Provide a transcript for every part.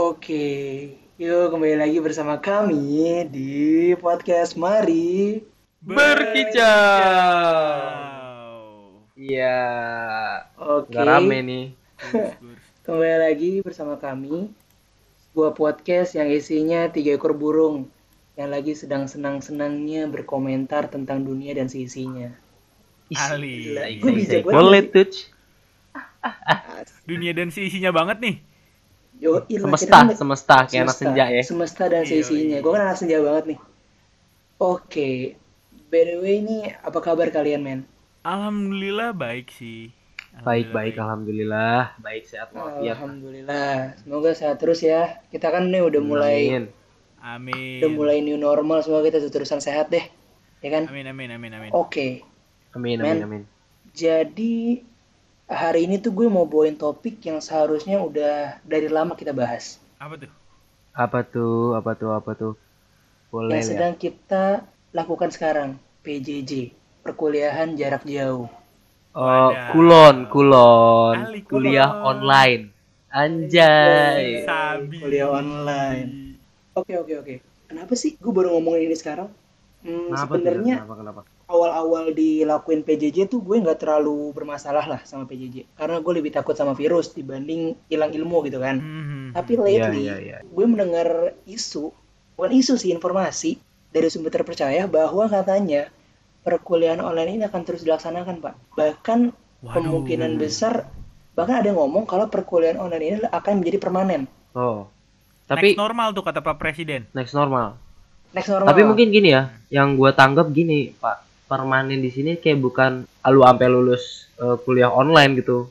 Oke, yuk kembali lagi bersama kami di podcast Mari. Berkicau. Iya. Oke, Nggak rame nih. kembali lagi bersama kami. Sebuah podcast yang isinya tiga ekor burung yang lagi sedang senang-senangnya berkomentar tentang dunia dan seisinya. Ali. Gila, gue bijak banget. Boleh touch. Dunia dan si isinya banget nih. Yo, ilah, Semesta, kita semesta kayak anak senja ya. Semesta dan Iya, seisinya. iya. Gue kan anak senja banget nih. Oke, by the way ini apa kabar kalian men? Alhamdulillah baik sih. Baik, baik, Alhamdulillah alhamdulillah. Baik, sehat walafiat. Alhamdulillah. Semoga sehat terus ya. Kita kan nih udah mulai Amin. Amin. udah mulai new normal. Semoga kita terusan sehat deh. Ya kan? Amin amin amin amin. Oke. Amin, Men. amin, amin. Jadi hari ini tuh gue mau bawain topik yang seharusnya udah dari lama kita bahas. Apa tuh? Apa tuh? Apa tuh? Apa tuh? Boleh yang ya. sedang kita lakukan sekarang, PJJ, perkuliahan jarak jauh. Oh, Wadah. kulon, kulon. Ali, kulon. Kuliah online. Anjay. Sabi. Kuliah online. Oke oke oke. Kenapa sih gue baru ngomongin ini sekarang? Hmm, sebenarnya Kenapa, kenapa? Awal-awal dilakuin PJJ tuh gue nggak terlalu bermasalah lah sama PJJ karena gue lebih takut sama virus dibanding hilang ilmu gitu kan. Mhm. Tapi lately Iya, iya, iya. gue mendengar isu, bukan isu sih informasi dari sumber terpercaya bahwa katanya perkuliahan online ini akan terus dilaksanakan pak. Bahkan Waduh. kemungkinan besar bahkan ada yang ngomong kalau perkuliahan online ini akan menjadi permanen. Oh. Tapi Next normal tuh kata Pak Presiden. next normal. Next normal. Tapi mungkin gini ya, yang gua tanggap gini, Pak. Permanen di sini kayak bukan lu sampai lulus eh, kuliah online gitu.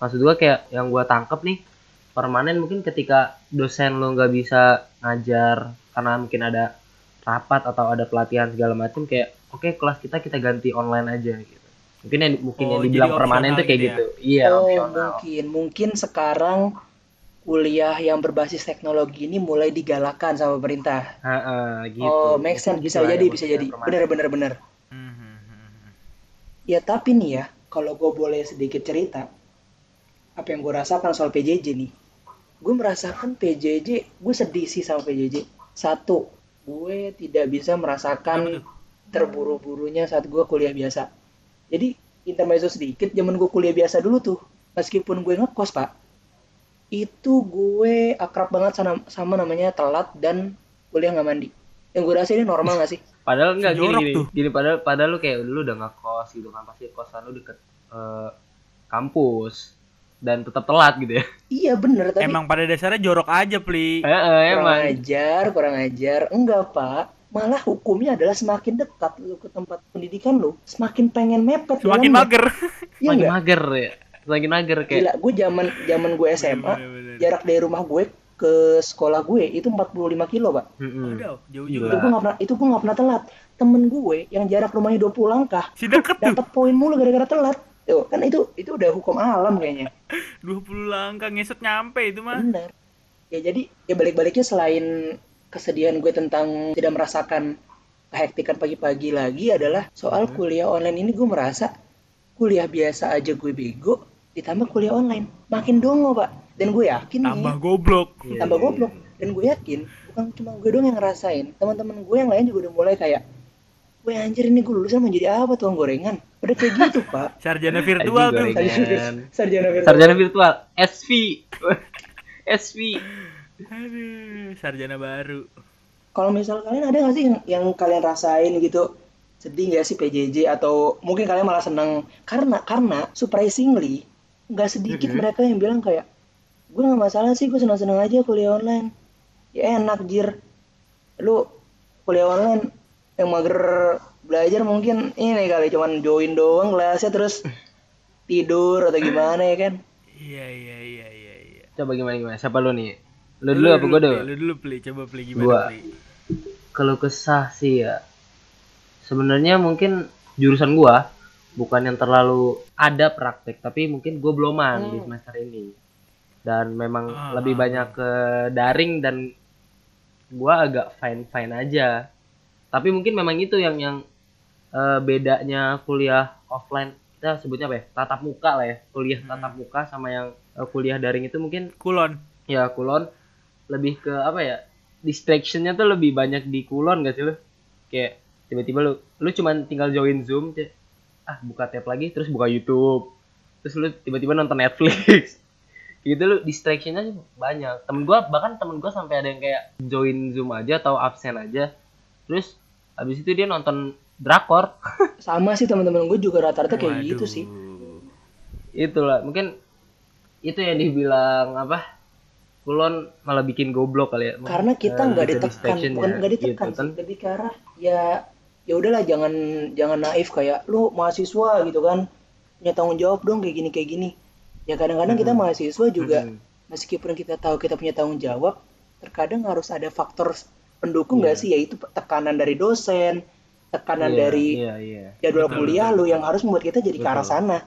Maksud gua kayak yang gua tangkap nih, permanen mungkin ketika dosen lu nggak bisa ngajar karena mungkin ada rapat atau ada pelatihan segala macam kayak oke kelas kita kita ganti online aja gitu. Mungkin yang mungkin Oh, yang dibilang permanen tuh kayak gitu ya? gitu. Iya, oh, opsional. mungkin mungkin sekarang kuliah yang berbasis teknologi ini mulai digalakan sama pemerintah. Heeh, gitu. Oh, make sense bisa jadi bisa jadi. Bener bener bener. Ya tapi nih ya, kalau gue boleh sedikit cerita, apa yang gue rasakan soal PJJ nih. Gue merasakan PJJ, gue sedih sih sama PJJ. Satu, gue tidak bisa merasakan terburu-burunya saat gue kuliah biasa. Jadi intermezzo sedikit, zaman gue kuliah biasa dulu tuh, meskipun gue ngekos pak, itu gue akrab banget sama, sama namanya telat dan kuliah nggak mandi. Yang gue rasa ini normal gak sih? Padahal enggak gini gini. tuh. Gini padahal padahal lu kayak dulu udah ngekos gitu kan pasti kosan lu deket eh, kampus dan tetap telat gitu ya. Iya bener, tapi Emang pada dasarnya jorok aja, Pli. Heeh, kurang emang. ajar, kurang ajar. Enggak, Pak. Malah hukumnya adalah semakin dekat lu ke tempat pendidikan lu, semakin pengen mepet Semakin jalannya. mager. Iya Semakin enggak? mager ya. Semakin mager kayak Gila, gue zaman zaman gue SMA, Bener-bener. jarak dari rumah gue ke sekolah gue itu 45 kilo, Pak. Mm-mm. Waduh, jauh Gila. Itu juga. gue nggak pernah itu gue nggak pernah telat. Temen gue yang jarak rumahnya 20 langkah Si dapat poin mulu gara-gara telat. Tuh, kan itu itu udah hukum alam kayaknya. 20 langkah ngeset nyampe itu mah. Benar. Ya jadi ya balik-baliknya selain kesedihan gue tentang tidak merasakan kehektikan pagi-pagi lagi adalah soal Hmm. kuliah online ini gue merasa kuliah biasa aja gue bego ditambah kuliah online makin dongo pak dan gue yakin Tambah nih goblok. Iya, tambah goblok dan gue yakin bukan cuma gue doang yang ngerasain teman-teman gue yang lain juga udah mulai kayak gue anjir ini gue lulusan mau jadi apa tuang gorengan udah kayak gitu pak Sarjana virtual tuh. sarjana sarjana virtual. Sarjana virtual SV. SV. Aduh, sarjana baru. Kalau misal kalian ada nggak sih yang, yang kalian rasain gitu sedih nggak sih PJJ atau mungkin kalian malah seneng karena karena surprisingly nggak sedikit Mhm. mereka yang bilang kayak gue nggak masalah sih gue senang-senang aja kuliah online ya enak jir lu kuliah online yang mager belajar mungkin ini kali cuman join doang kelasnya terus tidur atau gimana ya kan Iya, iya, iya, iya, iya. Coba gimana gimana? Siapa lu nih? Lu dulu apa gua dulu? Lu dulu, Pli. Coba Pli gimana, Gua. Kalau kesah sih ya. Sebenarnya mungkin jurusan gua bukan yang terlalu ada praktek, tapi mungkin gua beloman di Hmm. semester ini. Dan memang Ah. lebih banyak ke daring dan gua agak fine fine aja. Tapi mungkin memang itu yang yang eh, bedanya kuliah offline kita sebutnya apa ya? Tatap muka lah ya. Kuliah Hmm. tatap muka sama yang eh, kuliah daring itu mungkin Kulon. ya kulon lebih ke apa ya distractionnya tuh lebih banyak di kulon gak sih lu kayak tiba-tiba lu lu cuman tinggal join zoom ah buka tab lagi terus buka YouTube. Terus lu tiba-tiba nonton Netflix. Gitu lu distractionnya banyak. Temen gua bahkan temen gua sampai ada yang kayak join zoom aja atau absen aja. Terus habis itu dia nonton drakor. Sama sih teman-teman gue juga rata-rata kayak gitu sih. itulah mungkin itu yang dibilang apa kulon malah bikin goblok kali ya. Karena kita Eh, nggak gitu ditekan, bukan nggak ditekan gitu. sih, kan. lebih ke arah ya ya udahlah jangan jangan naif kayak lu mahasiswa gitu kan punya tanggung jawab dong kayak gini kayak gini. Ya kadang-kadang kita mahasiswa juga Mm-mm. meskipun kita tahu kita punya tanggung jawab, terkadang harus ada faktor pendukung nggak sih yaitu tekanan dari dosen, tekanan Iya, dari iya iya jadwal Betul, kuliah betul, lu yang harus membuat kita jadi ke arah Betul. sana.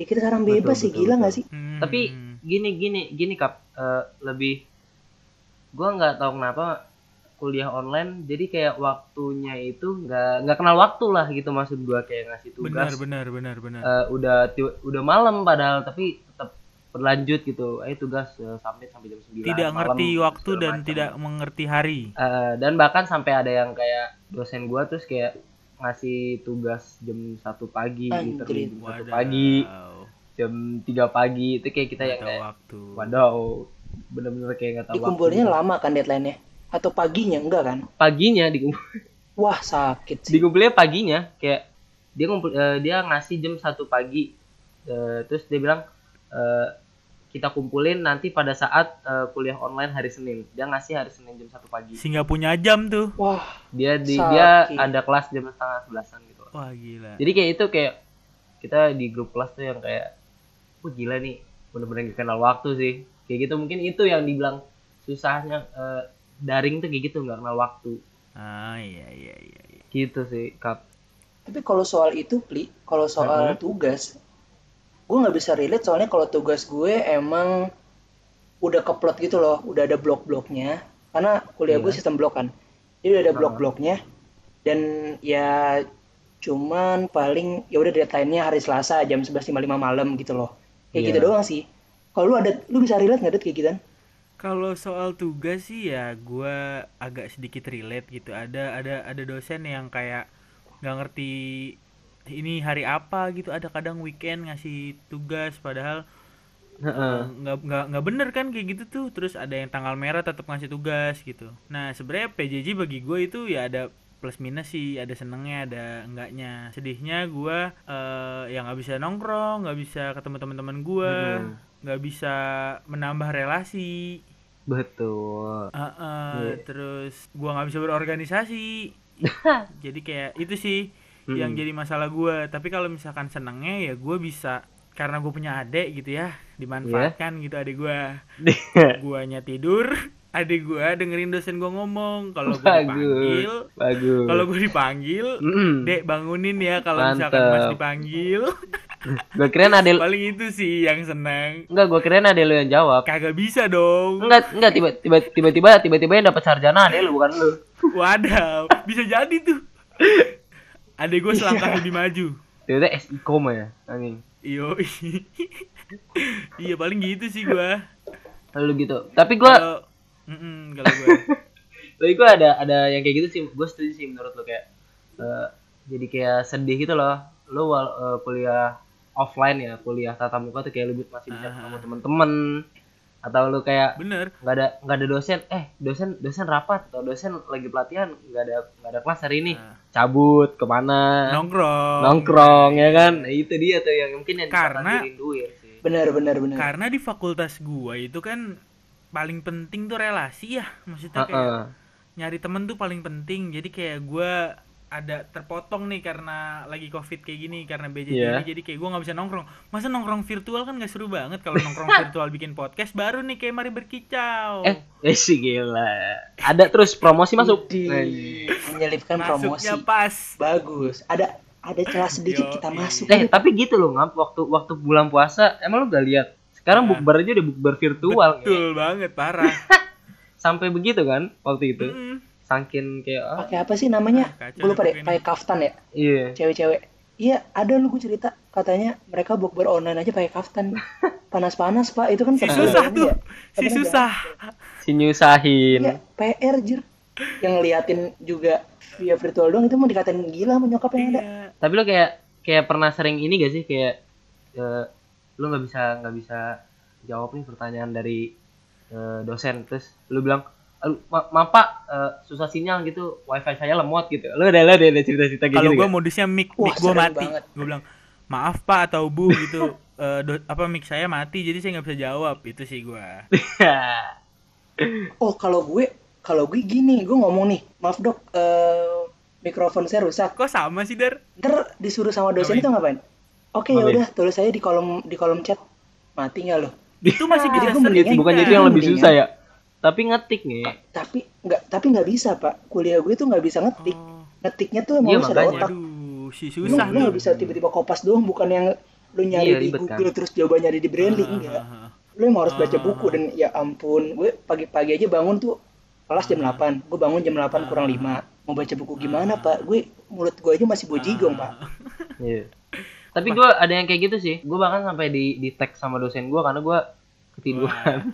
Ya kita sekarang Betul, bebas sih betul, gila betul. nggak sih? Hmm. tapi gini gini gini kap eh, lebih gua nggak tahu kenapa kuliah online jadi kayak waktunya itu nggak nggak kenal waktu lah gitu maksud gua kayak ngasih benar tugas benar benar benar. eh, udah ti- udah malam padahal tapi tetap berlanjut gitu ayo tugas eh, sampai sampai jam 9 tidak malam, ngerti waktu dan macam. tidak mengerti hari. Eh, dan bahkan sampai ada yang kayak dosen gua terus kayak ngasih tugas jam satu pagi terus jam satu pagi jam 3 pagi itu kayak kita Nggak yang tahu kayak waktu. Waduh, bener-bener kayak nggak tahu Dikumpulinnya waktu. lama kan deadline-nya? Atau paginya enggak kan? Paginya dikumpul, Wah sakit sih. dikumpulinnya paginya, kayak dia ngumpul, eh, dia ngasih jam satu pagi, Eh, terus dia bilang eh, kita kumpulin nanti pada saat eh, kuliah online hari Senin. Dia ngasih hari Senin jam satu pagi. Sehingga punya jam tuh. Wah Dia di Sakit. dia ada kelas jam setengah sebelasan gitu. Wah gila. Jadi kayak itu kayak kita di grup kelas tuh yang kayak, wah gila nih, bener-bener gak kenal waktu sih. Kayak gitu mungkin itu yang dibilang susahnya eh, daring tuh kayak gitu nggak kenal waktu. Ah iya iya iya. iya. Gitu sih, Kap. tapi kalau soal itu pli, kalau soal tugas, gue nggak bisa relate soalnya kalau tugas gue emang udah keplot gitu loh, udah ada blok-bloknya. Karena kuliah gue Iya. sistem blok kan, jadi udah ada blok-bloknya. Dan ya cuman paling ya udah deadline-nya hari Selasa jam 11.55 malam gitu loh. Kayak Iya. gitu doang sih. Kalau lu ada, lu bisa relate nggak Dut, kayak gitu? Kalau soal tugas sih ya gua agak sedikit relate gitu. Ada ada ada dosen yang kayak nggak ngerti ini hari apa gitu. Ada kadang weekend ngasih tugas padahal eh, nggak nggak nggak bener kan kayak gitu tuh. Terus ada yang tanggal merah tetap ngasih tugas gitu. Nah sebenarnya PJJ bagi gue itu ya ada plus minus sih ada senengnya ada enggaknya sedihnya gua eh yang nggak bisa nongkrong nggak bisa ketemu teman-teman gua Hmm. nggak bisa menambah relasi Betul. Heeh, Iya. terus gua nggak bisa berorganisasi. jadi kayak itu sih yang Mm-mm. jadi masalah gua. Tapi kalau misalkan senengnya ya gua bisa karena gue punya adik gitu ya, dimanfaatkan gitu adik gua. Guanya tidur, adik gua dengerin dosen gua ngomong. Kalau gua dipanggil, bagus. Kalau gua dipanggil, Mm-mm. Dek bangunin ya kalau misalkan. Mas dipanggil. Gua kirain ada Paling itu sih yang seneng. enggak gua kirain ada lu yang jawab. Kagak bisa dong. Enggak, enggak tiba tiba tiba tiba tiba-tiba yang dapat sarjana ada lu bukan lu. Wadaw, bisa jadi tuh. Adek gue selangkah lebih maju. Tiba-tiba SIKOM ya, anjing. Iyo, iya paling gitu sih gua. Lalu gitu. Tapi gua Kalau, gua. Tapi gue ada ada yang kayak gitu sih, gue setuju sih menurut lo kayak eh, jadi kayak sedih gitu loh. Lo wal, eh, kuliah offline ya, kuliah tatap muka tuh kayak lu masih bisa ketemu Ah. temen-temen atau lu kayak Bener. nggak ada nggak ada dosen, eh dosen dosen rapat atau dosen lagi pelatihan nggak ada nggak ada kelas hari ini, Ah. cabut ke mana, Nongkrong. nongkrong ya kan, Nah, itu dia tuh yang mungkin yang Karena- dirinduin sih. Benar, benar, benar. Karena di fakultas gua itu kan paling penting tuh relasi ya. Maksudnya kayak Heeh. nyari temen tuh paling penting. Jadi kayak gua ada terpotong nih karena lagi covid kayak gini karena BJJ Iya. ini jadi kayak gua nggak bisa nongkrong masa nongkrong virtual kan gak seru banget kalau nongkrong virtual bikin podcast baru nih kayak mari berkicau Eh, eh sih gila. Ada terus promosi masuk. Di menyelipkan promosi. masuknya pas Bagus. Ada ada celah sedikit kita masuk. Eh tapi gitu loh ngap waktu waktu bulan puasa emang lu gak lihat sekarang Nah. bukber aja udah bukber virtual betul banget parah sampai begitu kan waktu itu Mm-mm. Saking kayak ah, Pakai apa sih namanya? Ah, Gue lupa deh, pakai kaftan ya, iya cewek-cewek. Iya, ada lu gue cerita katanya mereka bukber online aja pakai kaftan. Panas-panas, Pak. Itu kan si susah tuh ya. si Tapi kan susah si nyusahin ya PR jir yang ngeliatin juga via virtual doang itu mau dikatain gila sama nyokap yang ada Iya. tapi lo kayak kayak pernah sering ini gak sih kayak eh, lo nggak bisa nggak bisa jawab nih pertanyaan dari eh, dosen terus lo bilang "Aduh, ma maaf pak eh, susah sinyal gitu wifi saya lemot gitu lo ada lo ada, ada cerita-cerita kayak Kalau gitu gue modusnya mic Wah, mic gue mati. banget. Gue bilang maaf pak atau bu gitu. Eh, do- apa mic saya mati jadi saya nggak bisa jawab itu sih gue. oh kalau gue kalau gue gini gue ngomong nih maaf dok eh, mikrofon saya rusak Kok sama sih dar? ntar disuruh sama dosen Ngapain? itu ngapain oke ya Ngapain? udah tulis saya di kolom di kolom chat mati nggak lo Itu masih bisa Jadi gue mendingan- searching, bukannya kan? itu yang lebih susah ya tapi ngetik nih. Tapi nggak tapi nggak bisa pak. Kuliah gue tuh nggak bisa ngetik. Oh, ngetiknya tuh emang harus ada makanya. otak waduh, si lu susah lu nggak bisa tiba-tiba kopas doang bukan yang lu nyari Iya, di ribet Google kan. terus jawabannya ada di Braille Ah, enggak ah, ah. lu emang harus baca buku dan ya ampun gue pagi-pagi aja bangun tuh kelas jam 8 gue bangun jam 8 kurang 5 mau baca buku gimana pak? gue mulut gue aja masih bojigong pak. Iya. Tapi gue ada yang kayak gitu sih. Gue bahkan sampai di di tag sama dosen gue karena gue ketiduran.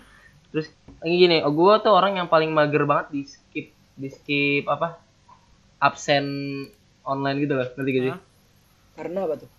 Terus lagi gini, oh, gue tuh orang yang paling mager banget di skip di skip apa absen online gitu loh, ngerti gak sih? Karena apa tuh?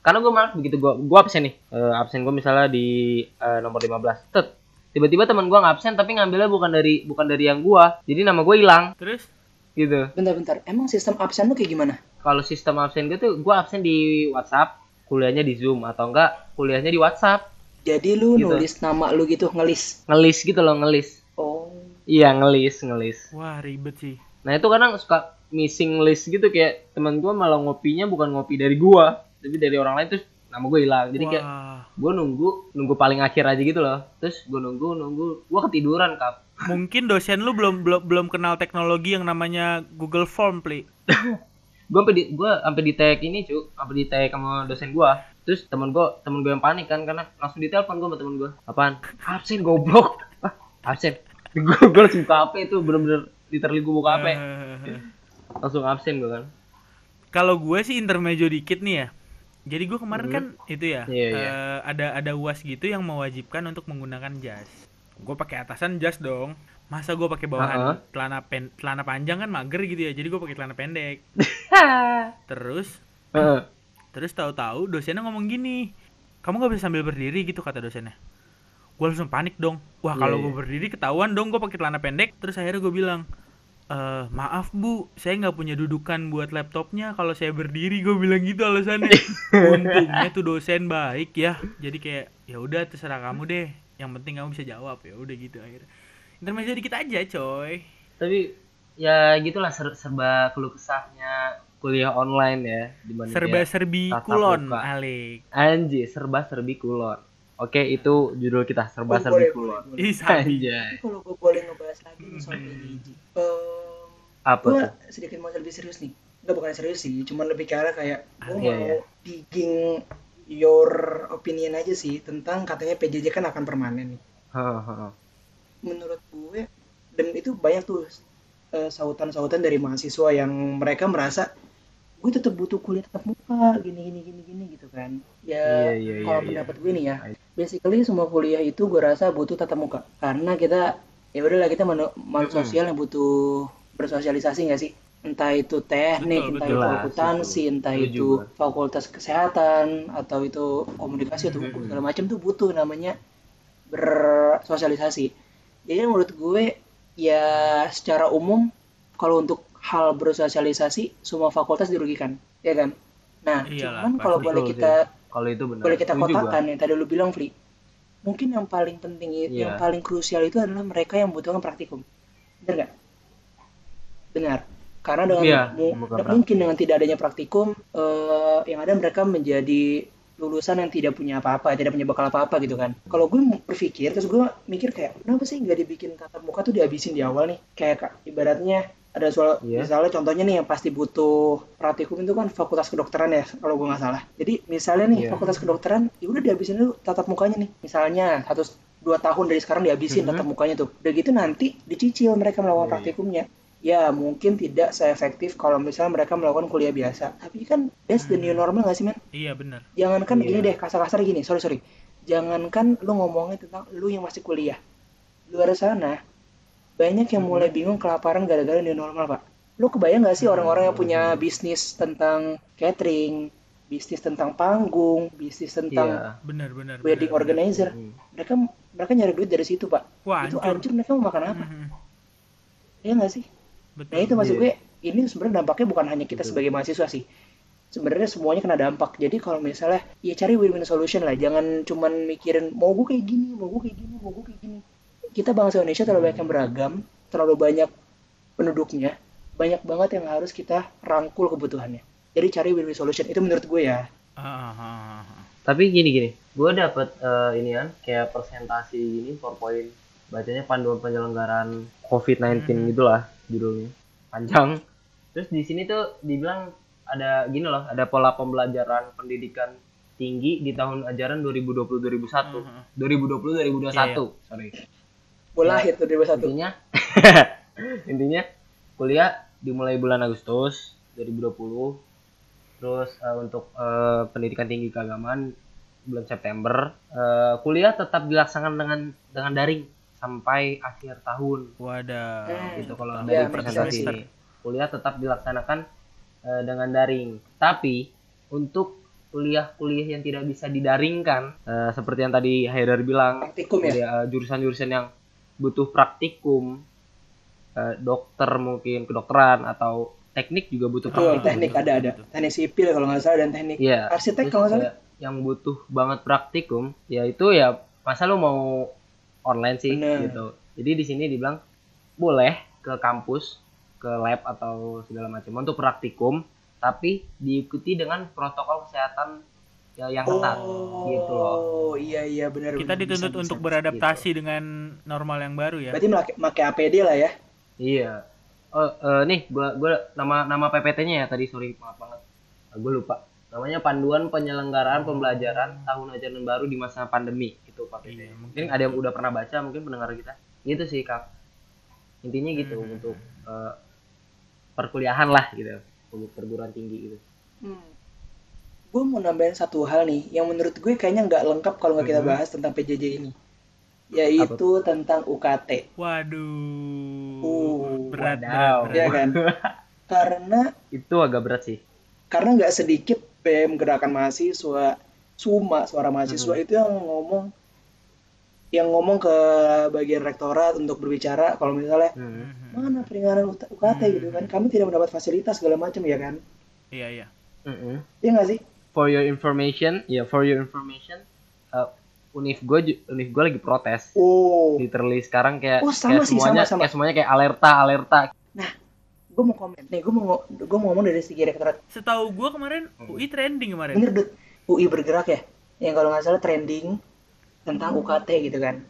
Karena gue malah begitu gue gue absen nih, Eh, absen gue misalnya di eh, nomor 15 Tet, tiba-tiba teman gue absen tapi ngambilnya bukan dari bukan dari yang gue, jadi nama gue hilang. Terus? Gitu. bentar-bentar emang sistem absen lu kayak gimana? Kalau sistem absen gue tuh gue absen di WhatsApp, kuliahnya di Zoom atau enggak kuliahnya di WhatsApp. Jadi lu Gitu. nulis nama lu gitu ngelis? Ngelis gitu loh ngelis. Oh. Iya ngelis ngelis. Wah ribet sih. nah itu kadang suka missing list gitu kayak teman gua malah ngopinya bukan ngopi dari gua tapi dari orang lain terus nama gue hilang. Jadi kayak Wah, gua nunggu nunggu paling akhir aja gitu loh. Terus gua nunggu nunggu gua ketiduran kap mungkin dosen lu belum belum belum kenal teknologi yang namanya Google Form, Pli. gua sampai di gua sampai di tag ini cu sampai di tag sama dosen gua terus temen gua temen gua yang panik kan karena langsung ditelepon gua sama temen gua apaan absen goblok ah, absen gua gua langsung buka HP itu bener-bener literally gua buka HP Eh, langsung absen gua kan Kalau gue sih intermezzo dikit nih ya. Jadi gue kemarin kan itu ya Iya, iya. eh, ada ada uas gitu yang mewajibkan untuk menggunakan jas. Gue pakai atasan jas dong. Masa gue pakai bawahan Uh-uh. celana pen celana panjang kan mager gitu ya. Jadi gue pakai celana pendek. Terus Heeh. Terus tahu-tahu dosennya ngomong gini. Kamu nggak bisa sambil berdiri gitu kata dosennya. Gue langsung panik dong. Wah Iya, kalau iya. gue berdiri ketahuan dong gue pakai celana pendek. Terus akhirnya gue bilang, eh maaf bu, saya nggak punya dudukan buat laptopnya. Kalau saya berdiri, gue bilang gitu alasannya. Untungnya tuh dosen baik ya. Jadi kayak ya udah terserah kamu deh. Yang penting kamu bisa jawab ya udah gitu akhirnya. Intermezzo dikit aja coy. tapi ya gitulah ser- serba keluh kesahnya kuliah online ya dibanding Serba kayak serbi tatap kulon. Alik. anjir serba serbi kulon. Oke itu judul kita serba Oh, serbi boleh, kulon. boleh, boleh. Ih, anjay. Kalau gue boleh ngebahas lagi soal Em, apa gue tuh? sedikit mau lebih serius nih. Nggak bukan serius sih cuman lebih ke arah kayak gue mau iya. digging your opinion aja sih tentang katanya PJJ kan akan permanen nih. Menurut gue dan itu banyak tuh eh, sautan-sautan dari mahasiswa yang mereka merasa gue tetap butuh kuliah tatap muka gini gini gini gini gitu kan. Ya Iya, iya, iya, kalau iya. pendapat gue nih ya basically semua kuliah itu gue rasa butuh tatap muka. Karena kita ya udahlah kita manu- makhluk sosial yang butuh bersosialisasi nggak sih? Entah itu teknik Betul, entah betul. itu akuntansi entah itu fakultas kesehatan atau itu komunikasi atau hukum segala macam tuh butuh namanya bersosialisasi. Jadi menurut gue ya secara umum kalau untuk hal bersosialisasi semua fakultas dirugikan ya kan? Nah Iyalah, cuman kalau boleh kita kalau itu benar boleh kita kotakan yang tadi lu bilang Fli mungkin yang paling penting itu Iya. yang paling krusial itu adalah mereka yang membutuhkan praktikum. Benar nggak? Benar. Karena dengan Iya, mu- mungkin dengan tidak adanya praktikum eh, yang ada mereka menjadi lulusan yang tidak punya apa-apa tidak punya bakal apa-apa gitu kan. Kalau gue berpikir terus gue mikir kayak kenapa sih nggak dibikin tatap muka tuh dihabisin di awal nih? Kayak Kak, ibaratnya ada soal Iya. misalnya contohnya nih yang pasti butuh praktikum itu kan fakultas kedokteran ya kalau gue nggak salah jadi misalnya nih Iya. fakultas kedokteran ya udah dihabisin dulu tatap mukanya nih misalnya satu dua tahun dari sekarang dihabisin Mhm. tatap mukanya tuh udah gitu nanti dicicil mereka melakukan Iya, iya. praktikumnya ya mungkin tidak seefektif kalau misalnya mereka melakukan kuliah biasa tapi kan that's the new normal gak sih men Iya benar. jangankan Iya. gini deh kasar-kasar gini sorry sorry jangankan lu ngomongin tentang lu yang masih kuliah luar sana banyak yang mulai bingung kelaparan gara-gara new normal pak lu kebayang gak sih orang-orang yang punya bisnis tentang catering bisnis tentang panggung bisnis tentang Iya. benar benar wedding benar, benar. organizer Hmm. mereka mereka nyari duit dari situ pak wah itu hancur mereka mau makan apa Mhm. ya nggak sih betul Nah itu maksud Iya. gue ini sebenarnya dampaknya bukan hanya kita Betul. sebagai mahasiswa sih. Sebenarnya semuanya kena dampak. Jadi kalau misalnya ya cari win-win solution lah. Jangan cuman mikirin mau gue kayak gini, mau gue kayak gini, mau gue kayak gini. Kita bangsa Indonesia terlalu banyak yang beragam, terlalu banyak penduduknya, banyak banget yang harus kita rangkul kebutuhannya. Jadi cari win-win solution itu menurut gue ya. Ah. Tapi gini gini, gue dapet eh, ini kan kayak presentasi gini PowerPoint bacanya panduan penyelenggaraan COVID-19 Mhm. gitulah judulnya panjang. Terus di sini tuh dibilang ada gini loh, ada pola pembelajaran pendidikan tinggi di tahun ajaran 2020-2021, Mhm. 2020-2021, sorry. Gue Ya. lahir tuh dari satu. Intinya, intinya kuliah dimulai bulan Agustus 2020 terus eh, untuk eh, pendidikan tinggi keagamaan bulan September Eh, kuliah tetap dilaksanakan dengan dengan daring sampai akhir tahun wadah Hmm. gitu kalau Ya, dari make presentasi ini kuliah tetap dilaksanakan eh, dengan daring tapi untuk kuliah-kuliah yang tidak bisa didaringkan eh, seperti yang tadi Haidar bilang Praktikum ya. jurusan-jurusan yang butuh praktikum eh, dokter mungkin kedokteran atau teknik juga butuh Betul, praktikum teknik betul, ada ada. betul. Teknik sipil kalau nggak salah dan teknik Iya. arsitek kalau nggak salah. yang butuh banget praktikum ya itu ya masa lu mau online sih Bener. gitu jadi di sini dibilang boleh ke kampus ke lab atau segala macam untuk praktikum tapi diikuti dengan protokol kesehatan ya yang ketat gitu loh Oh iya iya benar. kita benar. dituntut Bisa, untuk bisa. beradaptasi dengan normal yang baru ya Berarti make, make APD lah ya. Iya. Oh, eh, nih gua gua nama nama PPT-nya ya tadi sorry maaf banget. gue lupa. Namanya Panduan Penyelenggaraan Pembelajaran Tahun Ajaran Baru di Masa Pandemi itu PPT. Iya, mungkin ada yang udah pernah baca, mungkin pendengar kita. Gitu sih, Kak. Intinya gitu Hmm. untuk eh, perkuliahan lah gitu. Untuk perguruan tinggi gitu. Gue mau nambahin satu hal nih, yang menurut gue kayaknya nggak lengkap kalau nggak kita Mhm. bahas tentang PJJ ini, yaitu tentang UKT, waduh Uh, berat wadaw. berat, ya berat. kan? Karena Itu agak berat sih. karena nggak sedikit BEM gerakan mahasiswa, Suma suara mahasiswa Mhm. itu yang ngomong yang ngomong ke bagian rektorat untuk berbicara kalau misalnya Hmm. Mana peringanan UT- UKT gitu kan kami tidak mendapat fasilitas segala macam ya kan iya iya Mm-mm. Iya nggak sih For your information, ya for your information, eh, univ gue univ gue lagi protes. oh. Literally sekarang kayak Oh, sama kayak sih, semuanya sama-sama. kayak semuanya kayak alerta alerta. Gue mau komen. Nih gue mau gue mau ngomong dari segi rektorat. Setahu gua kemarin UI trending kemarin. Bener Dut. UI bergerak ya? Yang kalau nggak salah trending tentang UKT gitu kan.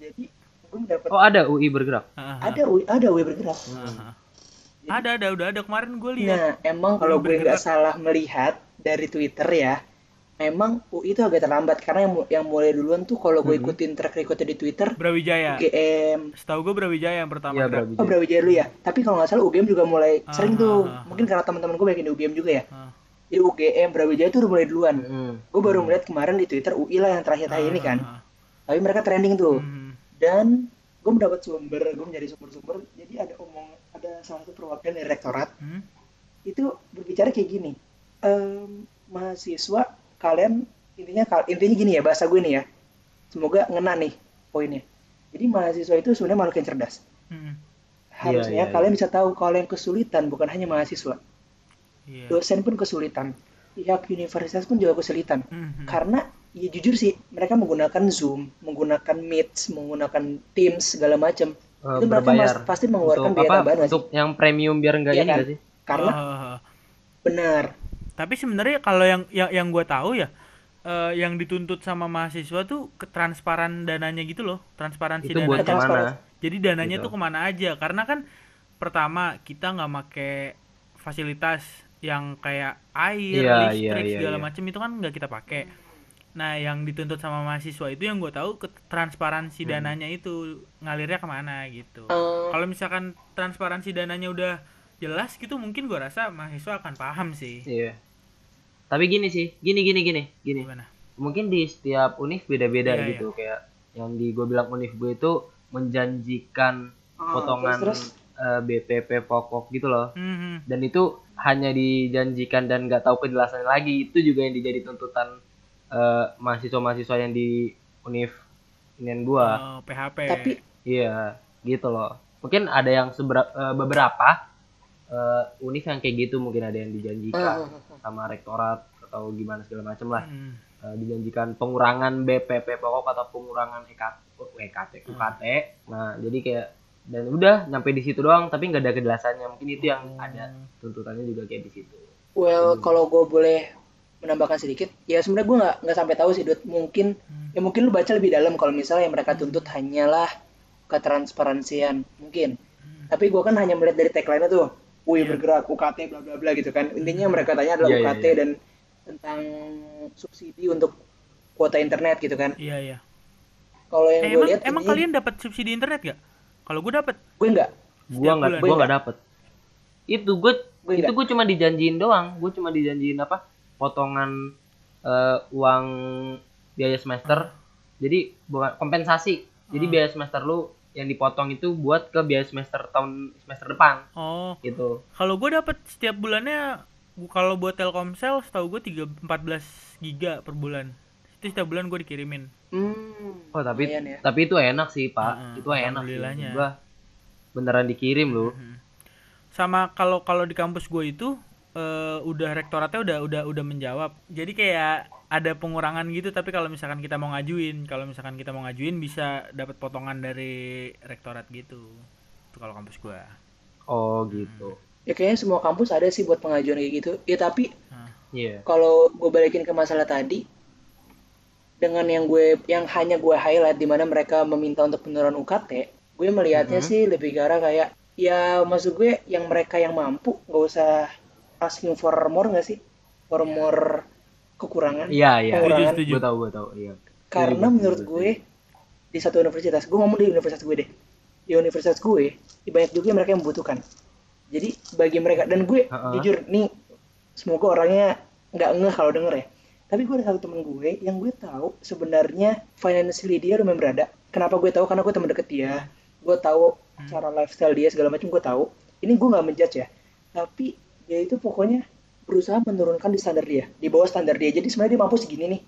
Jadi gue mendapat oh ada UI bergerak? Ah, ah, ada UI ada UI bergerak. Ah, ah. ada ada udah ada. Kemarin gue lihat nah emang kalau gue nggak salah melihat dari Twitter ya memang UI itu agak terlambat karena yang yang mulai duluan tuh kalau gue Mhm. ikutin track recordnya di Twitter Brawijaya UGM setahu gue Brawijaya yang pertama iya gerak. Brawijaya. oh Brawijaya dulu ya tapi kalau nggak salah UGM juga mulai Ah, sering tuh ah, ah. mungkin karena teman-teman gue banyak di UGM juga ya Ah. jadi UGM Brawijaya tuh udah mulai duluan Mm-mm. gue baru melihat kemarin di Twitter UI lah yang terakhir-terakhir ini kan Ah, ah, tapi mereka trending ah. tuh Mhm. dan gue mendapat sumber gue mencari sumber-sumber jadi ada omong ada salah satu perwakilan dari rektorat Hmm? itu berbicara kayak gini Ehm, mahasiswa kalian intinya intinya gini ya bahasa gue nih ya semoga ngena nih poinnya jadi mahasiswa itu sebenarnya makhluk yang cerdas Mhm. harusnya iya, kalian bisa tahu kalau yang kesulitan bukan hanya mahasiswa Iya. dosen pun kesulitan pihak universitas pun juga kesulitan Mhm. karena ya jujur sih mereka menggunakan zoom menggunakan meet menggunakan teams segala macam Eh, itu mereka berbayar mas- pasti mengeluarkan untuk biaya apa tambahan sih? untuk yang premium biar enggak Iya ini kan? sih karena ah. benar Tapi sebenarnya kalau yang yang yang gue tahu ya eh, yang dituntut sama mahasiswa tuh ketransparan dananya gitu loh, transparansi itu buat dananya. Transparan. ke mana Jadi dananya Gitu. tuh ke mana aja? Karena kan pertama kita nggak make fasilitas yang kayak air, Iya, listrik iya, iya, segala iya. macam itu kan nggak kita pakai. Nah yang dituntut sama mahasiswa itu yang gue tahu ke transparansi Hmm. dananya itu ngalirnya ke mana gitu. Eh, Kalau misalkan transparansi dananya udah jelas gitu mungkin gue rasa mahasiswa akan paham sih. iya tapi gini sih gini gini gini gini. Gimana? mungkin di setiap univ beda-beda Iya, gitu kayak yang di gue bilang univ gue itu menjanjikan Ah, potongan terus, eh, BPP pokok gitu loh. Mhm. dan itu hanya dijanjikan dan nggak tahu penjelasannya lagi. Itu juga yang dijadi tuntutan eh, mahasiswa-mahasiswa yang di univ inian gua. Oh, PHP. tapi iya gitu loh. Mungkin ada yang sebera- eh, beberapa eh, univ yang kayak gitu mungkin ada yang dijanjikan Ah, sama rektorat atau gimana segala macam lah. Eh, dijanjikan pengurangan BPP pokok atau pengurangan EKT, EKT, UKT. Nah, jadi kayak dan udah nyampe di situ doang tapi nggak ada kejelasannya. Mungkin itu yang ada tuntutannya juga kayak di situ. well kalau gue boleh menambahkan sedikit ya sebenarnya gue nggak nggak sampai tahu sih Dut. Mungkin ya mungkin lu baca lebih dalam kalau misalnya yang mereka tuntut hanyalah ketransparansian mungkin. Tapi gue kan hanya melihat dari tagline tuh wih Iya. bergerak UKT bla bla bla gitu kan intinya mereka tanya adalah Iya, iya, UKT iya. dan tentang subsidi untuk kuota internet gitu kan Iya, iya. kalau yang Eh, gue emang lihat emang ini kalian dapat subsidi internet gak? Kalau gue dapat. gue nggak Gua nggak bulan. gua nggak dapet. Itu gue Gua itu gue cuma dijanjiin doang. Gue cuma dijanjiin apa? Potongan eh, uang biaya semester. Jadi bukan kompensasi. Jadi Hmm. biaya semester lu yang dipotong itu buat ke biaya semester tahun semester depan Oh, gitu. kalau gue dapat setiap bulannya gua- kalau buat Telkomsel setahu gue 3 14 giga per bulan. Itu setiap bulan gue dikirimin. hmm, Oh tapi ya. tapi itu enak sih pak, Heeh, itu enak sih. alhamdulillahnya. Gua beneran dikirim loh. Mhm. Sama kalau kalau di kampus gue itu eh, udah rektoratnya udah udah udah menjawab. Jadi kayak ada pengurangan gitu tapi kalau misalkan kita mau ngajuin, kalau misalkan kita mau ngajuin bisa dapat potongan dari rektorat gitu. Itu kalau kampus gue. Oh gitu. ya kayaknya semua kampus ada sih buat pengajuan kayak gitu ya tapi Iya. kalau gue balikin ke masalah tadi dengan yang gue yang hanya gue highlight di mana mereka meminta untuk penurunan UKT gue melihatnya Mhm. sih lebih ke arah kayak ya maksud gue yang mereka yang mampu nggak usah asking for more nggak sih? For more kekurangan Iya iya. Gue tahu gue tahu. Iya. karena Setuju, menurut setuju, gue di satu universitas gue ngomong di universitas gue deh. Di universitas gue di banyak juga mereka yang membutuhkan. Jadi bagi mereka dan gue Ha-ha. jujur nih semoga orangnya nggak ngeh kalau denger ya. Tapi gue ada satu temen gue yang gue tahu sebenarnya financially dia lumayan berada. Kenapa gue tahu? Karena gue temen deket dia. Gue tahu cara lifestyle dia segala macam gue tahu. Ini gue nggak menjudge ya. Tapi dia itu pokoknya berusaha menurunkan di standar dia. Di bawah standar dia. Jadi sebenarnya dia mampu segini nih.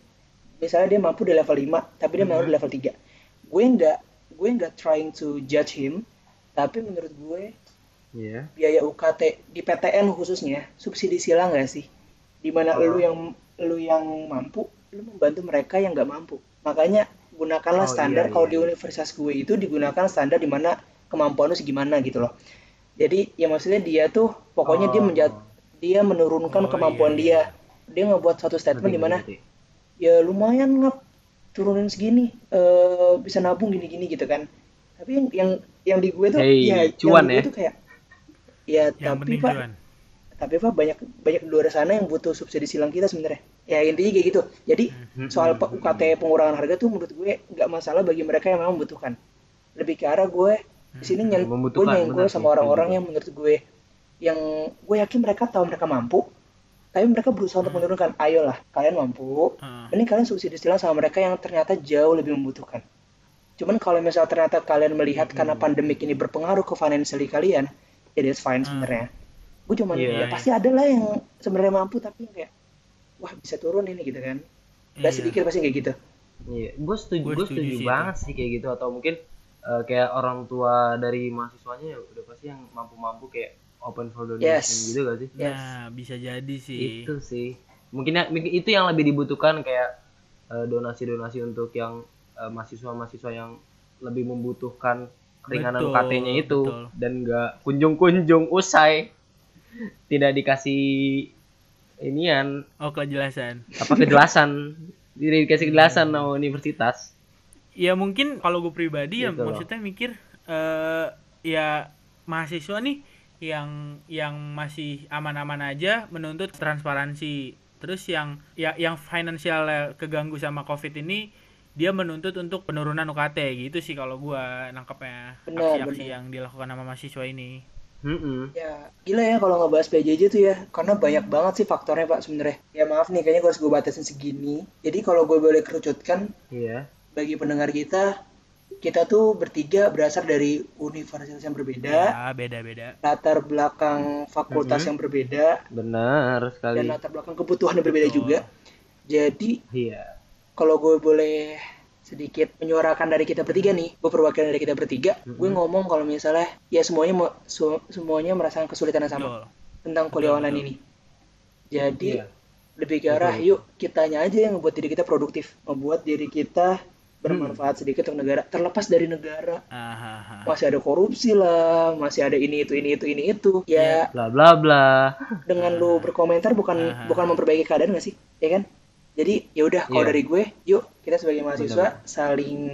Misalnya dia mampu di level 5 tapi dia mau di level 3 gue nggak gue nggak trying to judge him tapi menurut gue Iya. biaya UKT di PTN khususnya subsidi silang nggak sih? Di mana Oh. lu yang lu yang mampu lu membantu mereka yang nggak mampu. Makanya gunakanlah Oh, standar iya, kalau iya, di iya. universitas gue itu digunakan standar di mana kemampuan lu segimana gitu loh jadi ya maksudnya dia tuh pokoknya dia Oh. menjat dia menurunkan Oh, kemampuan iya, dia dia ngebuat satu statement di mana ngerti. ya lumayan ngap turunin segini eh bisa nabung gini-gini gitu kan tapi yang yang yang di gue tuh Hey, ya cuan yang di gue ya. tuh kayak ya Yang tapi pak cuan. tapi pak banyak banyak di luar sana yang butuh subsidi silang kita sebenarnya ya intinya kayak gitu jadi Mhm, soal UKT pengurangan harga tuh menurut gue nggak masalah bagi mereka yang memang membutuhkan lebih ke arah gue di sini nyen gue nyenggol sama orang-orang yang menurut gue. Yang gue yakin mereka tahu mereka mampu tapi mereka berusaha untuk menurunkan ayolah kalian mampu. Heeh. ini kalian subsidi silang sama mereka yang ternyata jauh lebih membutuhkan. Cuman kalau misalnya ternyata kalian melihat karena Hmm. pandemik ini berpengaruh ke financially kalian ya that's fine sebenarnya. Gue cuman Iya, ya iya. pasti ada lah yang sebenarnya mampu tapi yang kayak wah bisa turun ini gitu kan. Gak Iya. sedikit pasti kayak gitu. Iya, gue setuju, gue setuju setuju banget sih kayak gitu atau mungkin eh, kayak orang tua dari mahasiswanya ya udah pasti yang mampu-mampu kayak open for donation Yes. gitu gak sih? Yes. Nah, bisa jadi sih. Itu sih. Mungkin ya, itu yang lebih dibutuhkan kayak eh, donasi-donasi untuk yang eh, mahasiswa-mahasiswa yang lebih membutuhkan keringanan Betul, UKT-nya itu betul. dan nggak kunjung-kunjung usai tidak dikasih inian Oh, kejelasan. apa kejelasan tidak dikasih kejelasan sama universitas Ya mungkin kalau gue pribadi ya Gitu loh. maksudnya mikir eh ya mahasiswa nih yang yang masih aman-aman aja menuntut transparansi. Terus yang ya yang finansial keganggu sama Covid ini dia menuntut untuk penurunan UKT gitu sih kalau gua nangkepnya Benar, aksi-aksi yang dilakukan sama mahasiswa ini. Mm-mm. ya gila ya kalau ngebahas PJJ tuh ya karena banyak banget sih faktornya pak sebenarnya ya maaf nih kayaknya gue harus gue batasin segini jadi kalau gue boleh kerucutkan iya bagi pendengar kita kita tuh bertiga berasal dari universitas yang berbeda, Ya, beda-beda. latar belakang fakultas yang berbeda, benar dan sekali latar belakang kebutuhan yang berbeda Betul. juga. Jadi iya kalau gue boleh sedikit menyuarakan dari kita bertiga nih, gue perwakilan dari kita bertiga, gue ngomong kalau misalnya ya semuanya su- semuanya merasakan kesulitan yang sama Betul. tentang kuliah Betul, online betul. ini. Jadi Iya. lebih ke arah yuk kitanya aja yang ngebuat diri kita produktif, ngebuat diri kita bermanfaat sedikit untuk negara, terlepas dari negara. Ahaha. Masih ada korupsi lah, masih ada ini itu ini itu ini itu. Ya bla bla bla dengan lu berkomentar bukan Aha. bukan memperbaiki keadaan gak sih ya kan jadi ya udah kalau Iya. dari gue yuk kita sebagai mahasiswa saling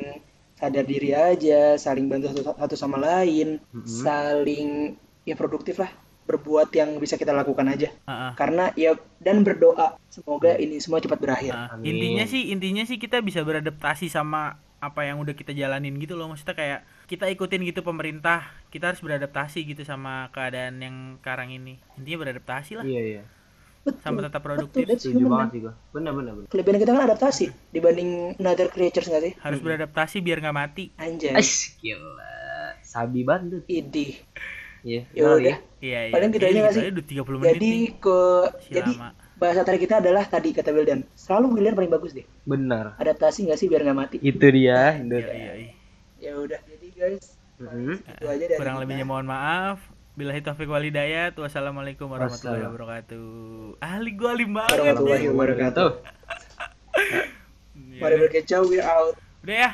sadar diri aja saling bantu satu, satu sama lain saling ya produktif lah berbuat yang bisa kita lakukan aja. Ah, ah. karena ya dan berdoa. Semoga ini semua cepat berakhir. Ah, Amin. intinya sih intinya sih kita bisa beradaptasi sama apa yang udah kita jalanin gitu loh. Maksudnya kayak kita ikutin gitu pemerintah kita harus beradaptasi gitu sama keadaan yang sekarang ini. Intinya beradaptasi lah. Iya iya. Betul. Sama tetap betul produktif. that's setuju banget sih gua. Bener bener bener. Kelebihan kita kan adaptasi dibanding another creatures nggak sih? Harus beradaptasi biar nggak mati. Anjay. Ais, gila. Sabi banget. Idih iya ya udah. iya iya. Paling gitu aja nggak sih? udah 30 menit jadi nih. ke Si jadi bahasa tadi kita adalah tadi kata Wildan selalu Wildan paling bagus deh. Benar. Adaptasi nggak sih biar nggak mati? Itu dia itu Iya, dia iya, iya. ya udah jadi guys Mhm. itu aja dari kurang kita. lebihnya mohon maaf. Billahi taufiq walidayat wassalamualaikum warahmatullahi wabarakatuh. Ahli gua alim banget warahmatullahi wabarakatuh. Tuh. Ya mari berkecau we out. Udah ya